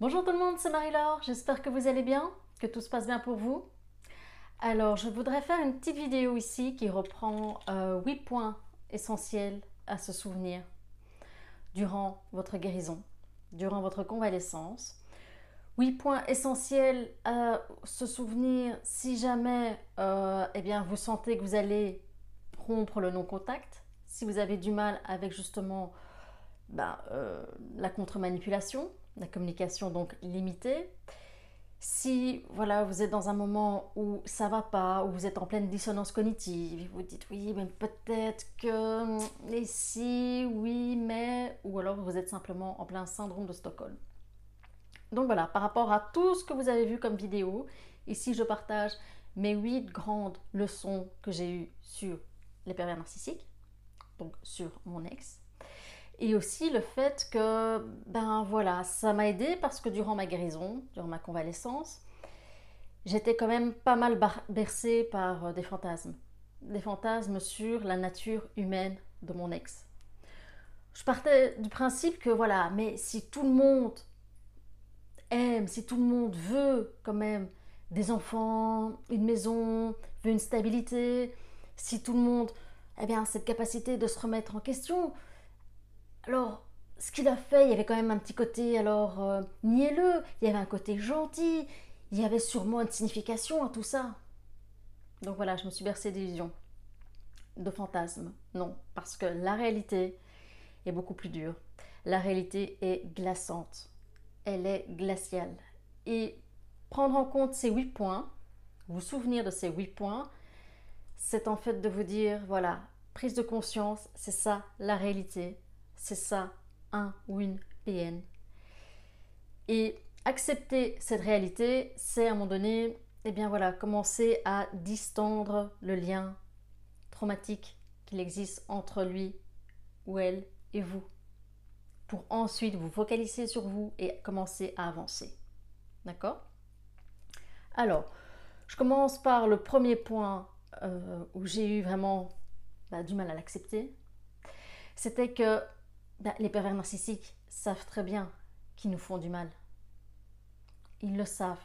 Bonjour tout le monde, c'est Marie-Laure, j'espère que vous allez bien, que tout se passe bien pour vous. Alors, je voudrais faire une petite vidéo ici qui reprend euh, 8 points essentiels à se souvenir durant votre guérison, durant votre convalescence. 8 points essentiels à se souvenir si jamais euh, eh bien, vous sentez que vous allez rompre le non-contact, si vous avez du mal avec justement ben, euh, la contre-manipulation, la communication donc limitée. Si voilà, vous êtes dans un moment où ça va pas, où vous êtes en pleine dissonance cognitive, vous dites oui, mais peut-être que, et si, oui, mais, ou alors vous êtes simplement en plein syndrome de Stockholm. Donc voilà, par rapport à tout ce que vous avez vu comme vidéo, ici je partage mes huit grandes leçons que j'ai eues sur les pervers narcissiques, donc sur mon ex, et aussi le fait que, ben voilà, ça m'a aidé parce que durant ma guérison, durant ma convalescence, j'étais quand même pas mal bercée par euh, des fantasmes. Des fantasmes sur la nature humaine de mon ex. Je partais du principe que voilà, mais si tout le monde aime, si tout le monde veut quand même des enfants, une maison, veut une stabilité, si tout le monde eh bien, cette capacité de se remettre en question, alors, ce qu'il a fait, il y avait quand même un petit côté, alors, euh, niais-le, il y avait un côté gentil, il y avait sûrement une signification à tout ça. Donc voilà, je me suis bercée d'illusions, de fantasmes. Non, parce que la réalité est beaucoup plus dure. La réalité est glaçante. Elle est glaciale. Et prendre en compte ces huit points, vous souvenir de ces huit points, c'est en fait de vous dire, voilà, prise de conscience, c'est ça la réalité c'est ça, un ou une PN. Et accepter cette réalité, c'est à un moment donné, eh bien voilà, commencer à distendre le lien traumatique qu'il existe entre lui ou elle et vous, pour ensuite vous focaliser sur vous et commencer à avancer. D'accord? Alors, je commence par le premier point euh, où j'ai eu vraiment bah, du mal à l'accepter. C'était que ben, les pervers narcissiques savent très bien qu'ils nous font du mal. Ils le savent.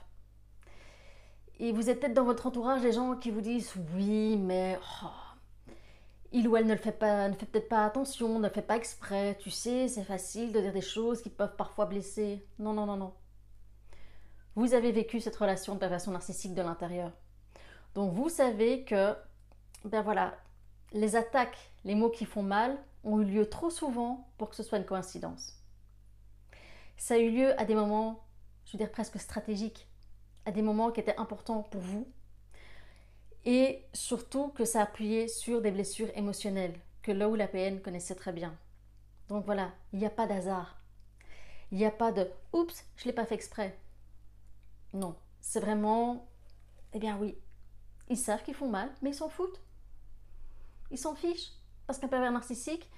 Et vous êtes peut-être dans votre entourage des gens qui vous disent oui, mais oh, il ou elle ne le fait pas, ne fait peut-être pas attention, ne fait pas exprès. Tu sais, c'est facile de dire des choses qui peuvent parfois blesser. Non, non, non, non. Vous avez vécu cette relation de perversion narcissique de l'intérieur. Donc vous savez que, ben voilà, les attaques, les mots qui font mal, ont eu lieu trop souvent pour que ce soit une coïncidence. Ça a eu lieu à des moments, je veux dire presque stratégiques, à des moments qui étaient importants pour vous, et surtout que ça appuyait sur des blessures émotionnelles que là où la PN connaissait très bien. Donc voilà, il n'y a pas d'hasard. Il n'y a pas de oups, je ne l'ai pas fait exprès. Non, c'est vraiment, eh bien oui, ils savent qu'ils font mal, mais ils s'en foutent. Ils s'en fichent. Parce qu'un pervers narcissique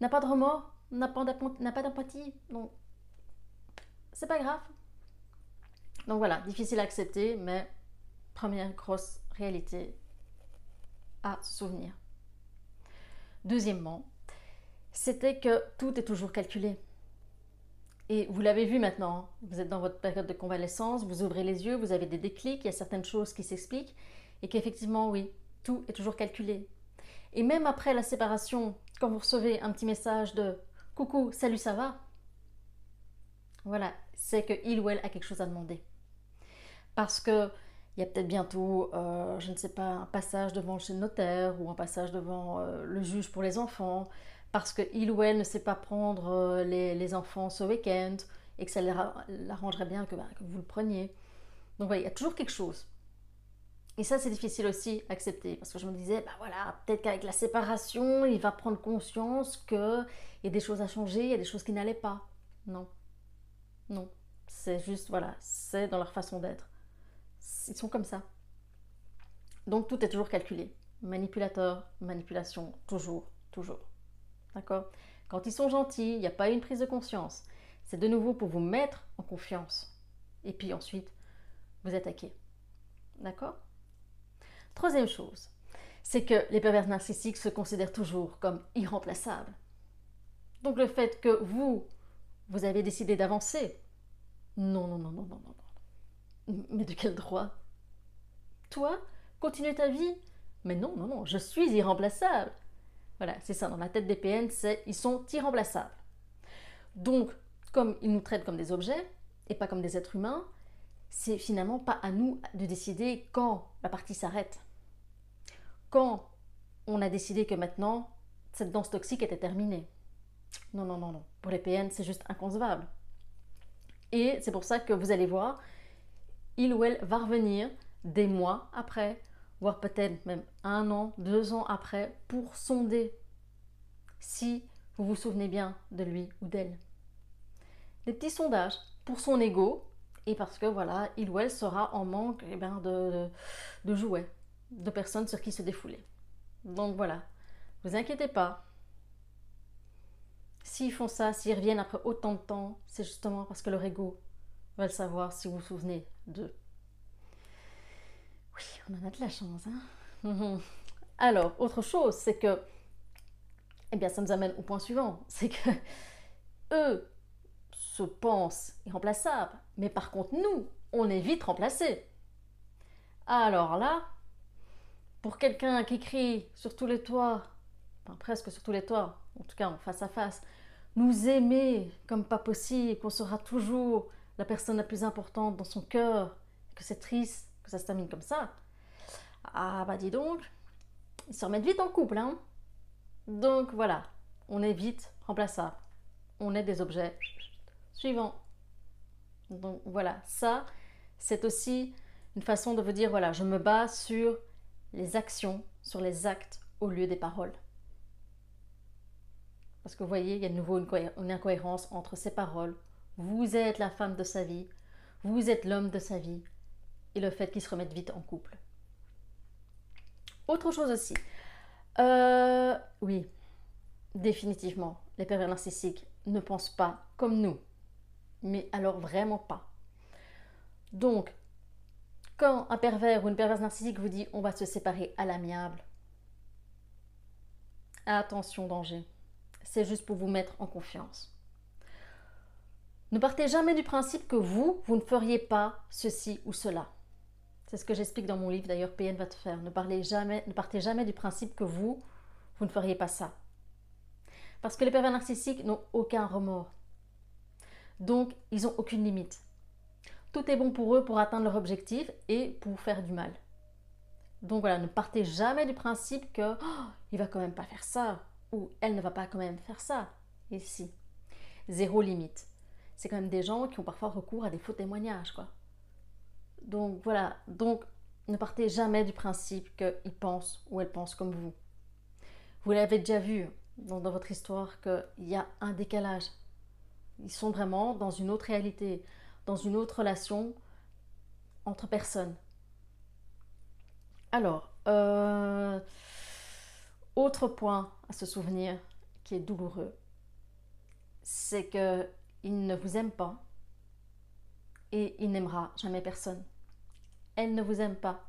n'a pas de remords, n'a pas d'empathie. Non. C'est pas grave. Donc voilà, difficile à accepter, mais première grosse réalité à souvenir. Deuxièmement, c'était que tout est toujours calculé. Et vous l'avez vu maintenant, hein. vous êtes dans votre période de convalescence, vous ouvrez les yeux, vous avez des déclics, il y a certaines choses qui s'expliquent, et qu'effectivement, oui, tout est toujours calculé. Et même après la séparation, quand vous recevez un petit message de Coucou, salut, ça va? Voilà, c'est que il ou elle a quelque chose à demander. Parce que il y a peut-être bientôt, euh, je ne sais pas, un passage devant le notaire ou un passage devant euh, le juge pour les enfants, parce que il ou elle ne sait pas prendre euh, les, enfants ce week-end et que ça l'arrangerait bien que, bah, que, vous le preniez. Donc voilà, il y a toujours quelque chose. Et ça, c'est difficile aussi à accepter parce que je me disais, bah voilà, peut-être qu'avec la séparation, il va prendre conscience qu'il y a des choses à changer, il y a des choses qui n'allaient pas. Non. Non. C'est juste, voilà, c'est dans leur façon d'être. Ils sont comme ça. Donc tout est toujours calculé. Manipulateur, manipulation, toujours, toujours. D'accord? Quand ils sont gentils, il n'y a pas une prise de conscience. C'est de nouveau pour vous mettre en confiance. Et puis ensuite, vous attaquez. D'accord? Troisième chose, c'est que les pervers narcissiques se considèrent toujours comme irremplaçables. Donc le fait que vous, vous avez décidé d'avancer, Non, non, non, non, non, non. Mais de quel droit? Toi Continuer ta vie? Mais non, non, non, je suis irremplaçable. Voilà, c'est ça, dans la tête des PN, c'est ils sont irremplaçables. Donc, comme ils nous traitent comme des objets et pas comme des êtres humains, c'est finalement pas à nous de décider quand la partie s'arrête. Quand on a décidé que maintenant, cette danse toxique était terminée. Non, non, non, non. Pour les PN, c'est juste inconcevable. Et c'est pour ça que vous allez voir, il ou elle va revenir des mois après, voire peut-être même un an, deux ans après, pour sonder si vous vous souvenez bien de lui ou d'elle. Des petits sondages pour son ego et parce que voilà, il ou elle sera en manque eh bien, de, jouets, de personnes sur qui se défouler. Donc voilà, vous inquiétez pas. S'ils font ça, s'ils reviennent après autant de temps, c'est justement parce que leur ego le savoir si vous vous souvenez d'eux. Oui, on en a de la chance. Hein Alors, autre chose, c'est que, eh bien, ça nous amène au point suivant, c'est que eux se pensent irremplaçables, mais par contre, nous, on est vite remplacés. Alors là, pour quelqu'un qui crie sur tous les toits, enfin presque sur tous les toits, en tout cas en face à face, nous aimer comme pas possible, qu'on sera toujours la personne la plus importante dans son cœur, que c'est triste que ça se termine comme ça. Ah bah dis donc, ils se remettent vite en couple, hein. Donc voilà, on est vite remplaçable. On est des objets. Suivant. Donc voilà, ça, c'est aussi une façon de vous dire, voilà, je me base sur les actions, sur les actes au lieu des paroles. Parce que vous voyez, il y a de nouveau une, incohérence entre ces paroles. Vous êtes la femme de sa vie, vous êtes l'homme de sa vie, et le fait qu'ils se remettent vite en couple. Autre chose aussi. Euh, oui, définitivement, les pervers narcissiques ne pensent pas comme nous. Mais alors vraiment pas. Donc, quand un pervers ou une perverse narcissique vous dit on va se séparer à l'amiable, attention danger. C'est juste pour vous mettre en confiance. Ne partez jamais du principe que vous, vous ne feriez pas ceci ou cela. C'est ce que j'explique dans mon livre, d'ailleurs PN va te faire. Ne, ne partez jamais du principe que vous, vous ne feriez pas ça. Parce que les pervers narcissiques n'ont aucun remords. Donc, ils n'ont aucune limite. Tout est bon pour eux pour atteindre leur objectif et pour faire du mal. Donc voilà, ne partez jamais du principe que oh, il va quand même pas faire ça ou elle ne va pas quand même faire ça. Si, zéro limite. C'est quand même des gens qui ont parfois recours à des faux témoignages, quoi. Donc voilà, donc ne partez jamais du principe qu'ils pensent ou elles pensent comme vous. Vous l'avez déjà vu dans votre histoire qu'il y a un décalage. Ils sont vraiment dans une autre réalité dans une autre relation entre personnes. Alors, euh, autre point à se souvenir qui est douloureux, c'est que il ne vous aime pas et il n'aimera jamais personne. Elle ne vous aime pas,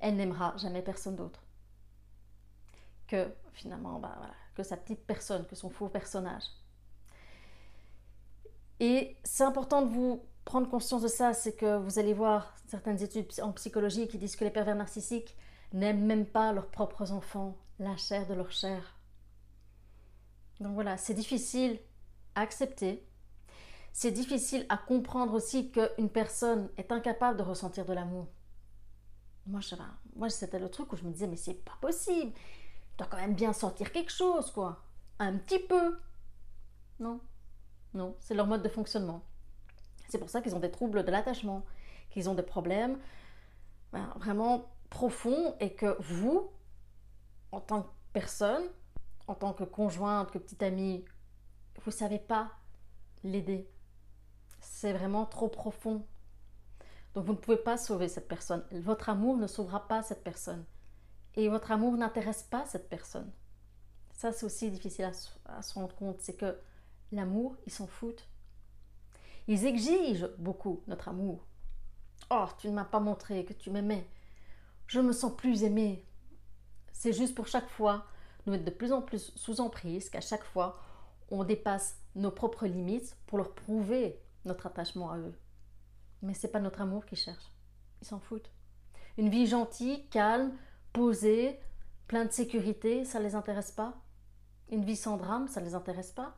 elle n'aimera jamais personne d'autre. Que finalement, bah, voilà, que sa petite personne, que son faux personnage. Et c'est important de vous prendre conscience de ça, c'est que vous allez voir certaines études en psychologie qui disent que les pervers narcissiques n'aiment même pas leurs propres enfants, la chair de leur chair. Donc voilà, c'est difficile à accepter. C'est difficile à comprendre aussi qu'une personne est incapable de ressentir de l'amour. Moi, moi c'était le truc où je me disais, mais c'est pas possible. Il doit quand même bien sentir quelque chose, quoi. Un petit peu. Non, non, c'est leur mode de fonctionnement. C'est pour ça qu'ils ont des troubles de l'attachement, qu'ils ont des problèmes ben, vraiment profonds et que vous, en tant que personne, en tant que conjointe, que petite amie, vous ne savez pas l'aider. C'est vraiment trop profond. Donc vous ne pouvez pas sauver cette personne. Votre amour ne sauvera pas cette personne. Et votre amour n'intéresse pas cette personne. Ça, c'est aussi difficile à, à se rendre compte. C'est que l'amour, ils s'en foutent. Ils exigent beaucoup notre amour. Oh, tu ne m'as pas montré que tu m'aimais. Je me sens plus aimée. C'est juste pour chaque fois nous mettre de plus en plus sous emprise qu'à chaque fois on dépasse nos propres limites pour leur prouver notre attachement à eux. Mais c'est pas notre amour qu'ils cherchent. Ils s'en foutent. Une vie gentille, calme, posée, pleine de sécurité, ça ne les intéresse pas. Une vie sans drame, ça ne les intéresse pas.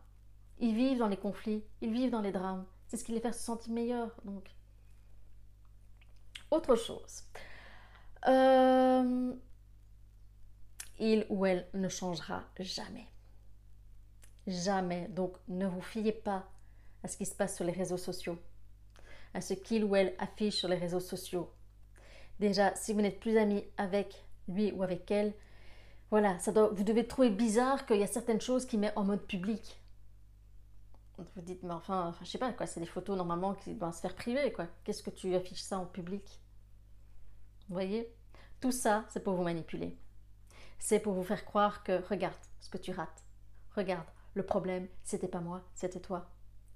Ils vivent dans les conflits, ils vivent dans les drames. C'est ce qui les fait se sentir meilleurs. Donc, autre chose. Euh, il ou elle ne changera jamais. Jamais. Donc ne vous fiez pas à ce qui se passe sur les réseaux sociaux, à ce qu'il ou elle affiche sur les réseaux sociaux. Déjà, si vous n'êtes plus ami avec lui ou avec elle, voilà, ça doit, vous devez trouver bizarre qu'il y a certaines choses qui met en mode public. Vous dites, mais enfin, je sais pas, quoi, c'est des photos normalement qui doivent se faire priver, quoi. Qu'est-ce que tu affiches ça en public? Vous voyez? Tout ça, c'est pour vous manipuler. C'est pour vous faire croire que, regarde ce que tu rates. Regarde, le problème, c'était pas moi, c'était toi.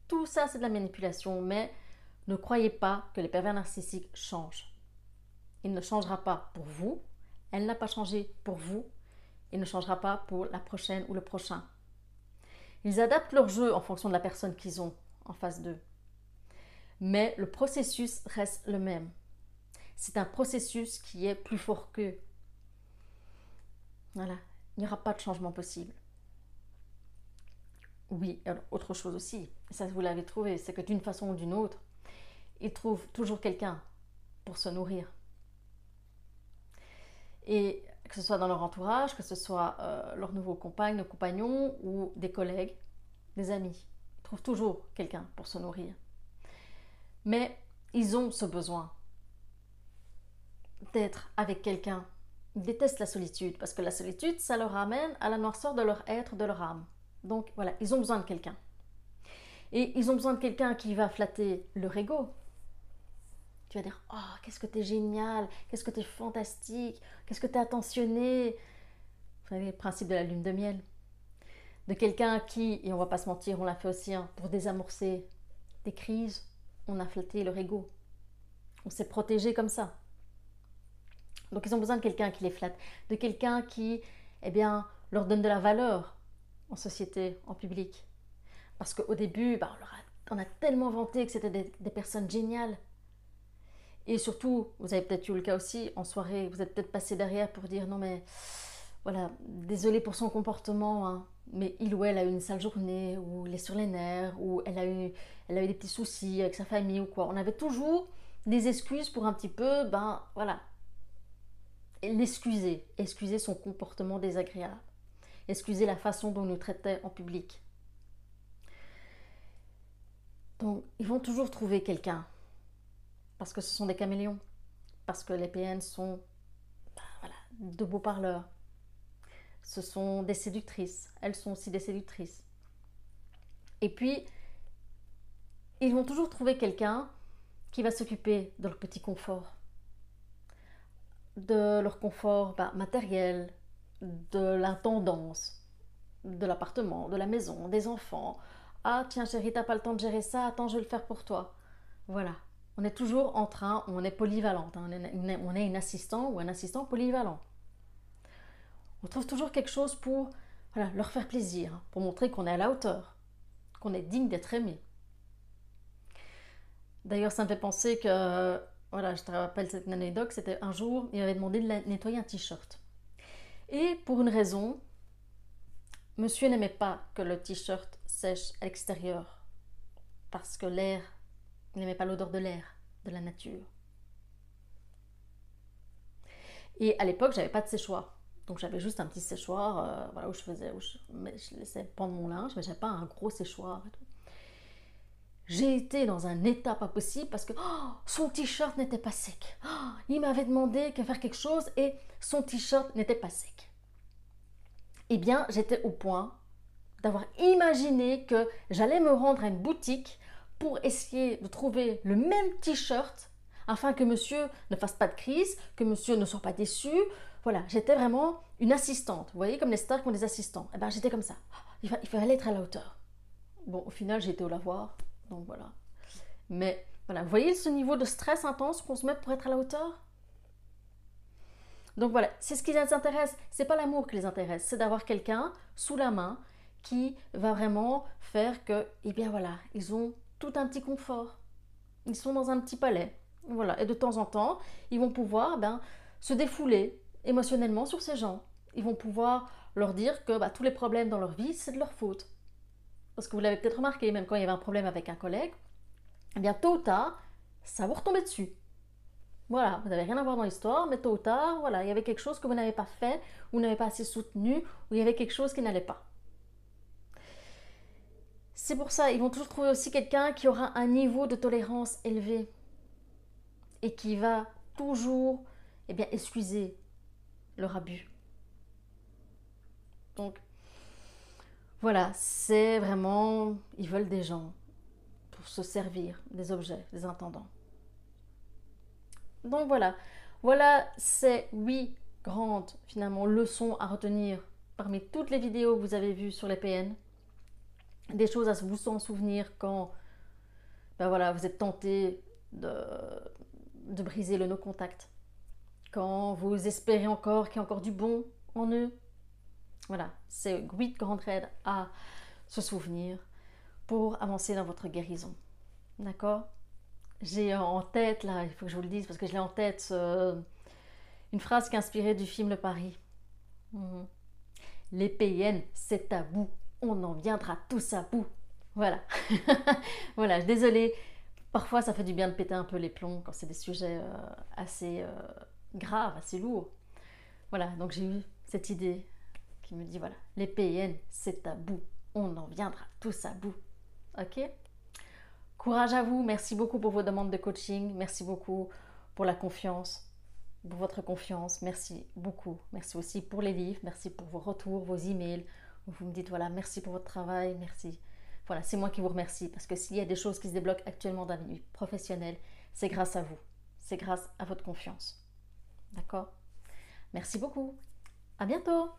Tout ça, c'est de la manipulation, mais ne croyez pas que les pervers narcissiques changent. Il ne changera pas pour vous, elle n'a pas changé pour vous, il ne changera pas pour la prochaine ou le prochain. Ils adaptent leur jeu en fonction de la personne qu'ils ont en face d'eux. Mais le processus reste le même. C'est un processus qui est plus fort qu'eux. Voilà, il n'y aura pas de changement possible. Oui, autre chose aussi, ça vous l'avez trouvé, c'est que d'une façon ou d'une autre, ils trouvent toujours quelqu'un pour se nourrir. Et que ce soit dans leur entourage, que ce soit euh, leur nouveau compagne, ou des collègues, des amis, ils trouvent toujours quelqu'un pour se nourrir. Mais ils ont ce besoin d'être avec quelqu'un ils détestent la solitude parce que la solitude, ça leur ramène à la noirceur de leur être, de leur âme. Donc voilà, ils ont besoin de quelqu'un. Et ils ont besoin de quelqu'un qui va flatter leur ego. Tu vas dire Oh, qu'est-ce que t'es génial, qu'est-ce que t'es fantastique, qu'est-ce que t'es attentionné. Vous savez, le principe de la lune de miel. De quelqu'un qui, et on va pas se mentir, on l'a fait aussi hein, pour désamorcer des crises, on a flatté leur ego. On s'est protégé comme ça. Donc ils ont besoin de quelqu'un qui les flatte, de quelqu'un qui, eh bien, leur donne de la valeur en société, en public. Parce qu'au début, bah, on, a, tellement vanté que c'était des, personnes géniales. Et surtout, vous avez peut-être eu le cas aussi, en soirée, vous êtes peut-être passé derrière pour dire non mais voilà, désolé pour son comportement, hein, mais il ou elle a eu une sale journée, ou il est sur les nerfs, ou elle a eu, elle a eu des petits soucis avec sa famille ou quoi. On avait toujours des excuses pour un petit peu, ben voilà, l'excuser, excuser son comportement désagréable, excuser la façon dont nous traitait en public. Donc, ils vont toujours trouver quelqu'un, parce que ce sont des caméléons, parce que les PN sont ben, de beaux parleurs. Ce sont des séductrices, elles sont aussi des séductrices. Et puis, ils vont toujours trouver quelqu'un qui va s'occuper de leur petit confort de leur confort bah, matériel, de l'intendance, de l'appartement, de la maison, des enfants. Ah tiens chérie, t'as pas le temps de gérer ça, attends, je vais le faire pour toi. Voilà. On est toujours en train, on est polyvalente, hein. on, est, une assistant ou un assistant polyvalent. On trouve toujours quelque chose pour leur faire plaisir, pour montrer qu'on est à la hauteur, qu'on est digne d'être aimé. D'ailleurs, ça me fait penser que voilà, je te rappelle cette anecdote, c'était un jour, il avait demandé de nettoyer un t-shirt. Et pour une raison, monsieur n'aimait pas que le t-shirt sèche à l'extérieur. Parce que l'air, il n'aimait pas l'odeur de l'air, de la nature. Et à l'époque, j'avais pas de séchoir. Donc j'avais juste un petit séchoir euh, voilà, où je faisais, où je, je laissais pendre mon linge, mais j'avais pas un gros séchoir. J'ai été dans un état pas possible parce que oh, son t-shirt n'était pas sec. Oh, il m'avait demandé de faire quelque chose et son t-shirt n'était pas sec. Eh bien, j'étais au point d'avoir imaginé que j'allais me rendre à une boutique pour essayer de trouver le même t-shirt afin que monsieur ne fasse pas de crise, que monsieur ne soit pas déçu. Voilà, j'étais vraiment une assistante. Vous voyez, comme les stars qui ont des assistants. Eh bien, j'étais comme ça. Il fallait être à la hauteur. Bon, au final, j'ai été au lavoir. Donc voilà. Mais voilà, vous voyez ce niveau de stress intense qu'on se met pour être à la hauteur? Donc voilà, c'est ce qui les intéresse. C'est pas l'amour qui les intéresse, c'est d'avoir quelqu'un sous la main qui va vraiment faire que, eh bien voilà, ils ont tout un petit confort. Ils sont dans un petit palais. Voilà. Et de temps en temps, ils vont pouvoir ben, se défouler émotionnellement sur ces gens. Ils vont pouvoir leur dire que bah, tous les problèmes dans leur vie, c'est de leur faute. Parce que vous l'avez peut-être remarqué, même quand il y avait un problème avec un collègue, eh bien tôt ou tard, ça vous retomber dessus. Voilà, vous n'avez rien à voir dans l'histoire, mais tôt ou tard, voilà, il y avait quelque chose que vous n'avez pas fait, ou vous n'avez pas assez soutenu, ou il y avait quelque chose qui n'allait pas. C'est pour ça, ils vont toujours trouver aussi quelqu'un qui aura un niveau de tolérance élevé et qui va toujours eh bien, excuser leur abus. Donc, voilà, c'est vraiment, ils veulent des gens pour se servir des objets, des intendants. Donc voilà, voilà ces huit grandes finalement leçons à retenir parmi toutes les vidéos que vous avez vues sur les PN. Des choses à vous en souvenir quand ben voilà, vous êtes tenté de, de briser le no-contact. Quand vous espérez encore qu'il y a encore du bon en eux. Voilà, c'est huit grandes raids à se souvenir pour avancer dans votre guérison. D'accord? J'ai en tête, là, il faut que je vous le dise parce que je l'ai en tête, euh, une phrase qui est inspirée du film Le Paris. Mhm. Les PN, c'est tabou. On en viendra tous à bout. Voilà. voilà, désolée. Parfois, ça fait du bien de péter un peu les plombs quand c'est des sujets euh, assez euh, graves, assez lourds. Voilà, donc j'ai eu cette idée qui me dit voilà, les PN, c'est tabou. On en viendra tous à bout. Ok? Courage à vous. Merci beaucoup pour vos demandes de coaching. Merci beaucoup pour la confiance, pour votre confiance. Merci beaucoup. Merci aussi pour les livres. Merci pour vos retours, vos emails. Vous me dites voilà, merci pour votre travail. Merci. Voilà, c'est moi qui vous remercie parce que s'il y a des choses qui se débloquent actuellement dans la vie professionnelle, c'est grâce à vous. C'est grâce à votre confiance. D'accord? Merci beaucoup. À bientôt